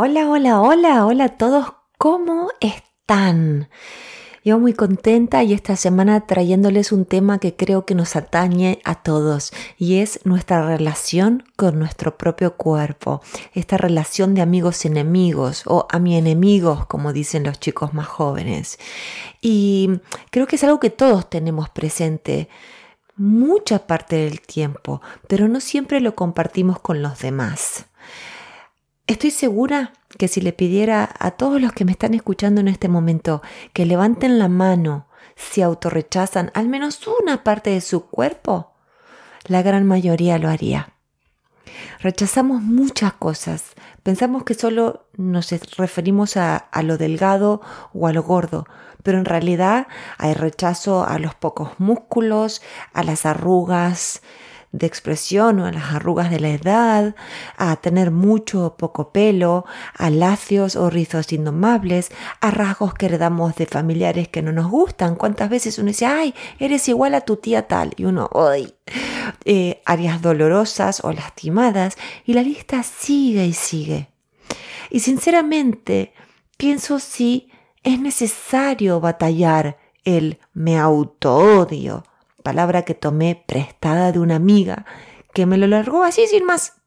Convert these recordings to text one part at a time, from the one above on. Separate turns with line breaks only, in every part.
Hola, hola, hola, hola a todos, ¿cómo están? Yo muy contenta y esta semana trayéndoles un tema que creo que nos atañe a todos y es nuestra relación con nuestro propio cuerpo, esta relación de amigos enemigos o a mi enemigos, como dicen los chicos más jóvenes. Y creo que es algo que todos tenemos presente mucha parte del tiempo, pero no siempre lo compartimos con los demás. Estoy segura que si le pidiera a todos los que me están escuchando en este momento que levanten la mano si autorrechazan al menos una parte de su cuerpo, la gran mayoría lo haría. Rechazamos muchas cosas. Pensamos que solo nos referimos a, a, lo delgado o a lo gordo, pero en realidad hay rechazo a los pocos músculos, a las arrugas, de expresión o a las arrugas de la edad, a tener mucho o poco pelo, a lacios o rizos indomables, a rasgos que heredamos de familiares que no nos gustan. ¿Cuántas veces uno dice, ay, eres igual a tu tía tal? Y uno, ay, eh, áreas dolorosas o lastimadas, y la lista sigue y sigue. Y sinceramente, pienso si es necesario batallar el me auto-odio palabra que tomé prestada de una amiga que me lo largó así sin más.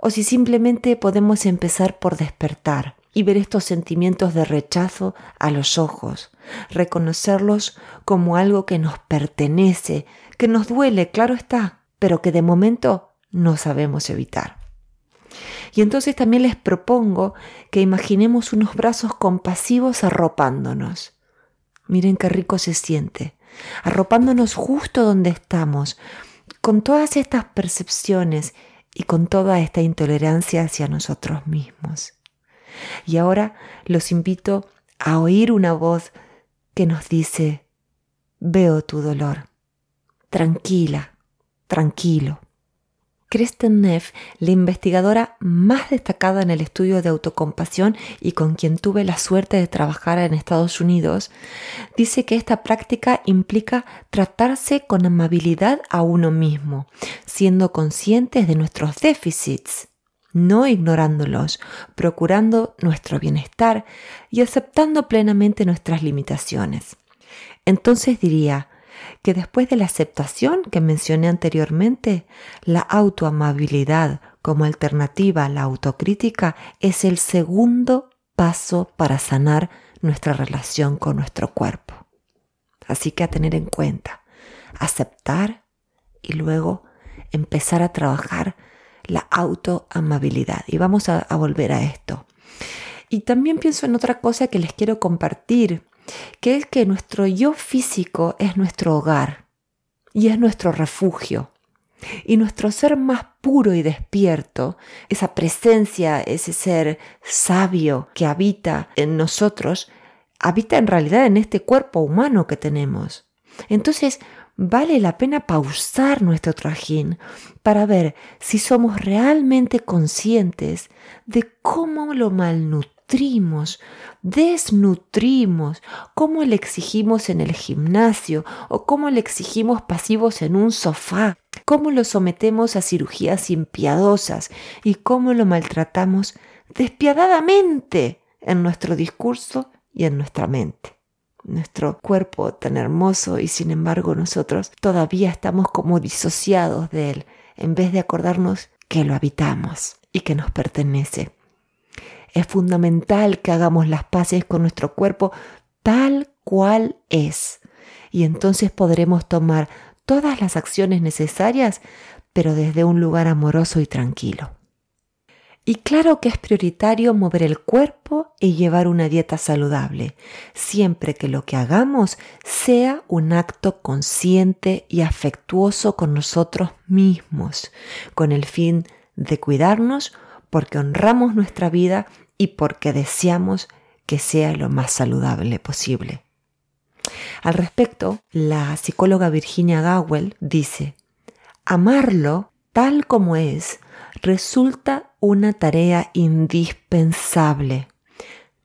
O si simplemente podemos empezar por despertar y ver estos sentimientos de rechazo a los ojos, reconocerlos como algo que nos pertenece, que nos duele, claro está, pero que de momento no sabemos evitar. Y entonces también les propongo que imaginemos unos brazos compasivos arropándonos. Miren qué rico se siente arropándonos justo donde estamos, con todas estas percepciones y con toda esta intolerancia hacia nosotros mismos. Y ahora los invito a oír una voz que nos dice, veo tu dolor, tranquila, tranquilo. Kristen Neff, la investigadora más destacada en el estudio de autocompasión y con quien tuve la suerte de trabajar en Estados Unidos, dice que esta práctica implica tratarse con amabilidad a uno mismo, siendo conscientes de nuestros déficits, no ignorándolos, procurando nuestro bienestar y aceptando plenamente nuestras limitaciones. Entonces diría, que después de la aceptación que mencioné anteriormente, la autoamabilidad como alternativa a la autocrítica es el segundo paso para sanar nuestra relación con nuestro cuerpo. Así que a tener en cuenta, aceptar y luego empezar a trabajar la autoamabilidad. Y vamos a, a volver a esto. Y también pienso en otra cosa que les quiero compartir que es que nuestro yo físico es nuestro hogar y es nuestro refugio. Y nuestro ser más puro y despierto, esa presencia, ese ser sabio que habita en nosotros, habita en realidad en este cuerpo humano que tenemos. Entonces, vale la pena pausar nuestro trajín para ver si somos realmente conscientes de cómo lo malnutrimos nutrimos, desnutrimos, cómo le exigimos en el gimnasio o cómo le exigimos pasivos en un sofá, cómo lo sometemos a cirugías impiadosas y cómo lo maltratamos despiadadamente en nuestro discurso y en nuestra mente. Nuestro cuerpo tan hermoso y sin embargo nosotros todavía estamos como disociados de él en vez de acordarnos que lo habitamos y que nos pertenece. Es fundamental que hagamos las paces con nuestro cuerpo tal cual es. Y entonces podremos tomar todas las acciones necesarias, pero desde un lugar amoroso y tranquilo. Y claro que es prioritario mover el cuerpo y llevar una dieta saludable, siempre que lo que hagamos sea un acto consciente y afectuoso con nosotros mismos, con el fin de cuidarnos porque honramos nuestra vida y porque deseamos que sea lo más saludable posible. Al respecto, la psicóloga Virginia Gowell dice, amarlo tal como es resulta una tarea indispensable,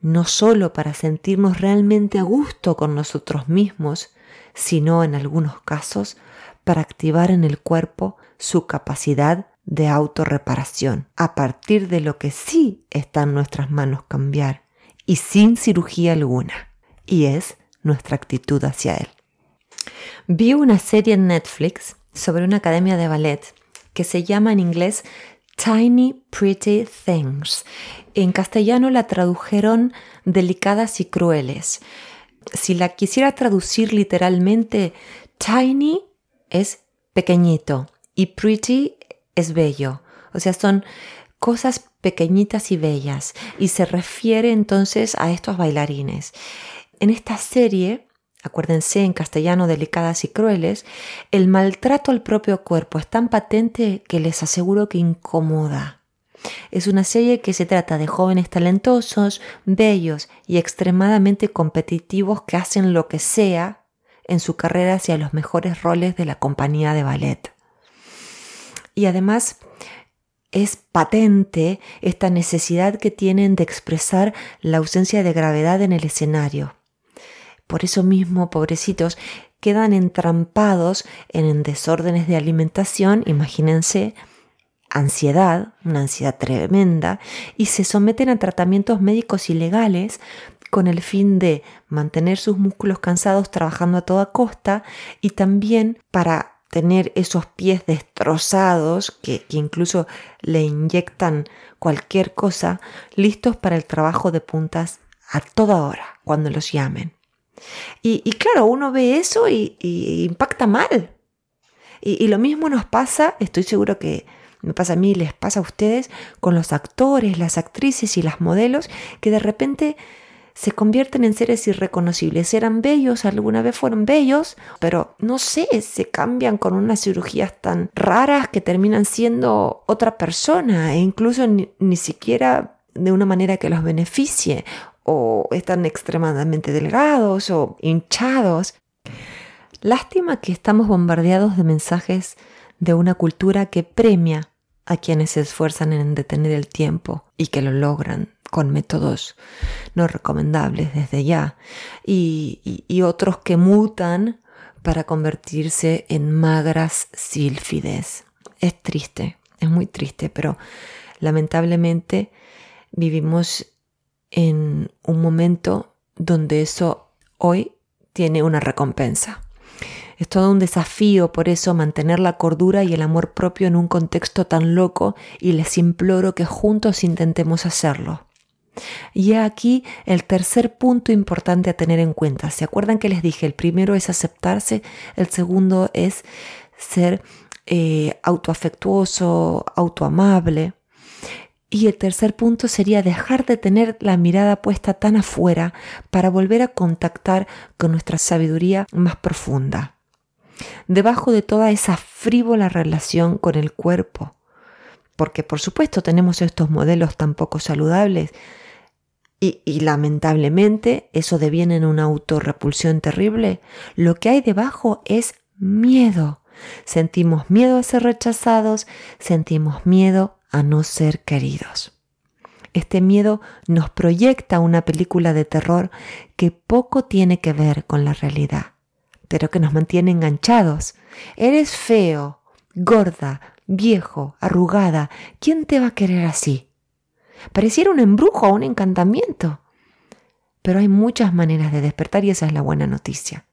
no solo para sentirnos realmente a gusto con nosotros mismos, sino en algunos casos para activar en el cuerpo su capacidad de autorreparación, a partir de lo que sí está en nuestras manos cambiar y sin cirugía alguna, y es nuestra actitud hacia él. Vi una serie en Netflix sobre una academia de ballet que se llama en inglés Tiny Pretty Things. En castellano la tradujeron delicadas y crueles. Si la quisiera traducir literalmente, tiny es pequeñito y pretty es bello. O sea, son cosas pequeñitas y bellas y se refiere entonces a estos bailarines. En esta serie, acuérdense en castellano delicadas y crueles, el maltrato al propio cuerpo es tan patente que les aseguro que incomoda. Es una serie que se trata de jóvenes talentosos, bellos y extremadamente competitivos que hacen lo que sea en su carrera hacia los mejores roles de la compañía de ballet. Y además es patente esta necesidad que tienen de expresar la ausencia de gravedad en el escenario. Por eso mismo, pobrecitos, quedan entrampados en desórdenes de alimentación, imagínense, ansiedad, una ansiedad tremenda, y se someten a tratamientos médicos ilegales con el fin de mantener sus músculos cansados trabajando a toda costa y también para tener esos pies destrozados que, incluso le inyectan cualquier cosa, listos para el trabajo de puntas a toda hora, cuando los llamen. Y, claro, uno ve eso y, impacta mal. Y, lo mismo nos pasa, estoy seguro que me pasa a mí, les pasa a ustedes, con los actores, las actrices y las modelos, que de repente se convierten en seres irreconocibles. Eran bellos, alguna vez fueron bellos, pero no sé, se cambian con unas cirugías tan raras que terminan siendo otra persona e incluso ni, ni siquiera de una manera que los beneficie o están extremadamente delgados o hinchados. Lástima que estamos bombardeados de mensajes de una cultura que premia a quienes se esfuerzan en detener el tiempo y que lo logran con métodos no recomendables desde ya, y, otros que mutan para convertirse en magras sílfides. Es triste, es muy triste, pero lamentablemente vivimos en un momento donde eso hoy tiene una recompensa. Es todo un desafío por eso mantener la cordura y el amor propio en un contexto tan loco y les imploro que juntos intentemos hacerlo. Y aquí el tercer punto importante a tener en cuenta. ¿Se acuerdan que les dije? El primero es aceptarse, el segundo es ser eh, autoafectuoso, autoamable. Y el tercer punto sería dejar de tener la mirada puesta tan afuera para volver a contactar con nuestra sabiduría más profunda. Debajo de toda esa frívola relación con el cuerpo, porque por supuesto tenemos estos modelos tan poco saludables, y, lamentablemente eso deviene en una autorrepulsión terrible, lo que hay debajo es miedo. Sentimos miedo a ser rechazados, sentimos miedo a no ser queridos. Este miedo nos proyecta una película de terror que poco tiene que ver con la realidad, pero que nos mantiene enganchados. Eres feo, gorda, viejo, arrugada. ¿Quién te va a querer así? Pareciera un embrujo o un encantamiento. Pero hay muchas maneras de despertar y esa es la buena noticia.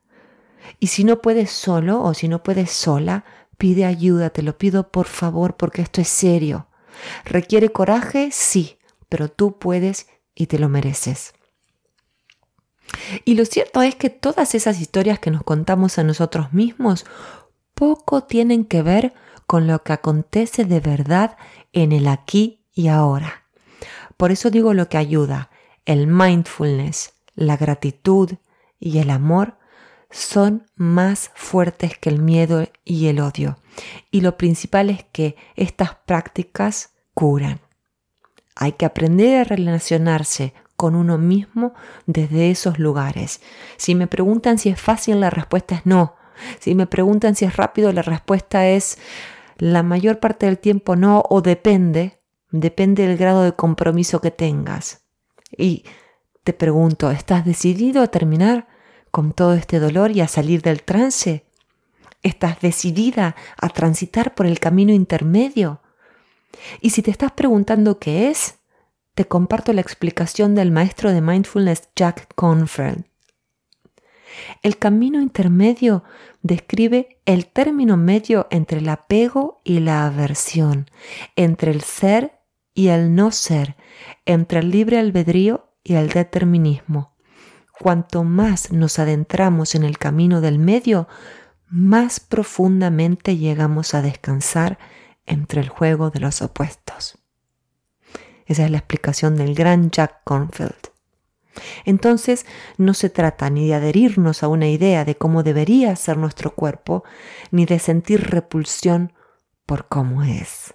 Y si no puedes solo o si no puedes sola, pide ayuda, te lo pido por favor porque esto es serio. ¿Requiere coraje? Sí, pero tú puedes y te lo mereces. Y lo cierto es que todas esas historias que nos contamos a nosotros mismos poco tienen que ver con lo que acontece de verdad en el aquí y ahora. Por eso digo lo que ayuda. El mindfulness, la gratitud y el amor son más fuertes que el miedo y el odio. Y lo principal es que estas prácticas curan. Hay que aprender a relacionarse con uno mismo desde esos lugares. Si me preguntan si es fácil, la respuesta es no. Si me preguntan si es rápido, la respuesta es la mayor parte del tiempo no o depende, Depende del grado de compromiso que tengas. Y te pregunto, ¿estás decidido a terminar con todo este dolor y a salir del trance? ¿Estás decidida a transitar por el camino intermedio Y si te estás preguntando qué es, te comparto la explicación del maestro de mindfulness Jack Confer. El camino intermedio describe el término medio entre el apego y la aversión, entre el ser y el no ser, entre el libre albedrío y el determinismo. Cuanto más nos adentramos en el camino del medio, más profundamente llegamos a descansar entre el juego de los opuestos. Esa es la explicación del gran Jack Cornfield. Entonces no se trata ni de adherirnos a una idea de cómo debería ser nuestro cuerpo, ni de sentir repulsión por cómo es.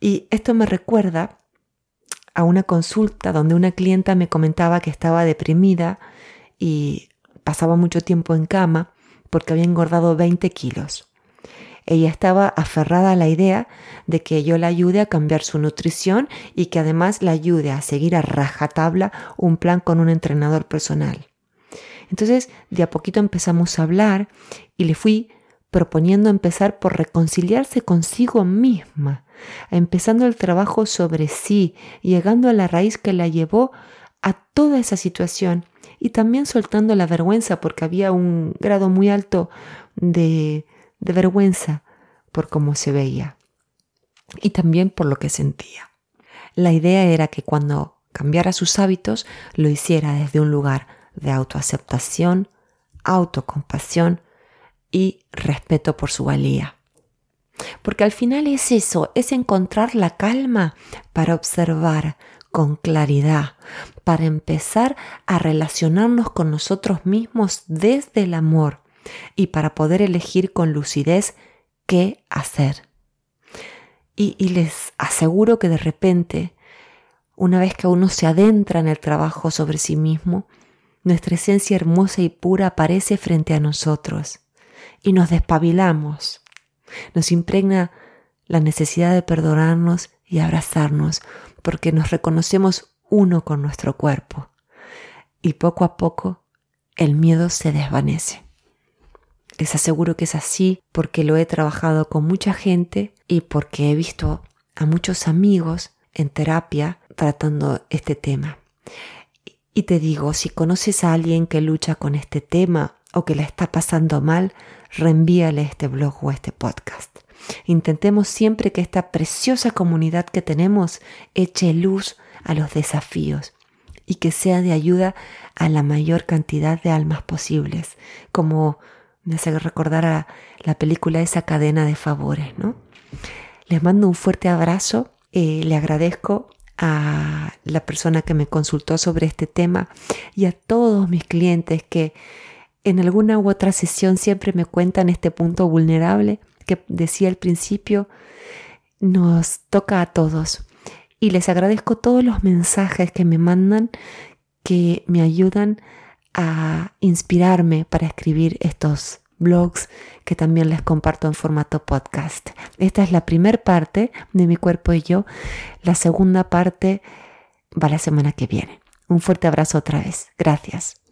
Y esto me recuerda a una consulta donde una clienta me comentaba que estaba deprimida y pasaba mucho tiempo en cama porque había engordado 20 kilos. Ella estaba aferrada a la idea de que yo la ayude a cambiar su nutrición y que además la ayude a seguir a rajatabla un plan con un entrenador personal. Entonces, de a poquito empezamos a hablar y le fui proponiendo empezar por reconciliarse consigo misma, empezando el trabajo sobre sí, llegando a la raíz que la llevó a toda esa situación y también soltando la vergüenza porque había un grado muy alto de de vergüenza por cómo se veía y también por lo que sentía. La idea era que cuando cambiara sus hábitos lo hiciera desde un lugar de autoaceptación, autocompasión y respeto por su valía. Porque al final es eso, es encontrar la calma para observar con claridad, para empezar a relacionarnos con nosotros mismos desde el amor y para poder elegir con lucidez qué hacer. Y, les aseguro que de repente, una vez que uno se adentra en el trabajo sobre sí mismo, nuestra esencia hermosa y pura aparece frente a nosotros y nos despabilamos. Nos impregna la necesidad de perdonarnos y abrazarnos porque nos reconocemos uno con nuestro cuerpo. Y poco a poco el miedo se desvanece. Les aseguro que es así porque lo he trabajado con mucha gente y porque he visto a muchos amigos en terapia tratando este tema. Y te digo, si conoces a alguien que lucha con este tema o que la está pasando mal, reenvíale este blog o este podcast. Intentemos siempre que esta preciosa comunidad que tenemos eche luz a los desafíos y que sea de ayuda a la mayor cantidad de almas posibles, como me hace recordar a la película Esa cadena de favores, ¿no? Les mando un fuerte abrazo, eh, le agradezco a la persona que me consultó sobre este tema y a todos mis clientes que en alguna u otra sesión siempre me cuentan este punto vulnerable que decía al principio, nos toca a todos. Y les agradezco todos los mensajes que me mandan que me ayudan a inspirarme para escribir estos blogs que también les comparto en formato podcast. Esta es la primera parte de mi cuerpo y yo. La segunda parte va la semana que viene. Un fuerte abrazo otra vez. Gracias.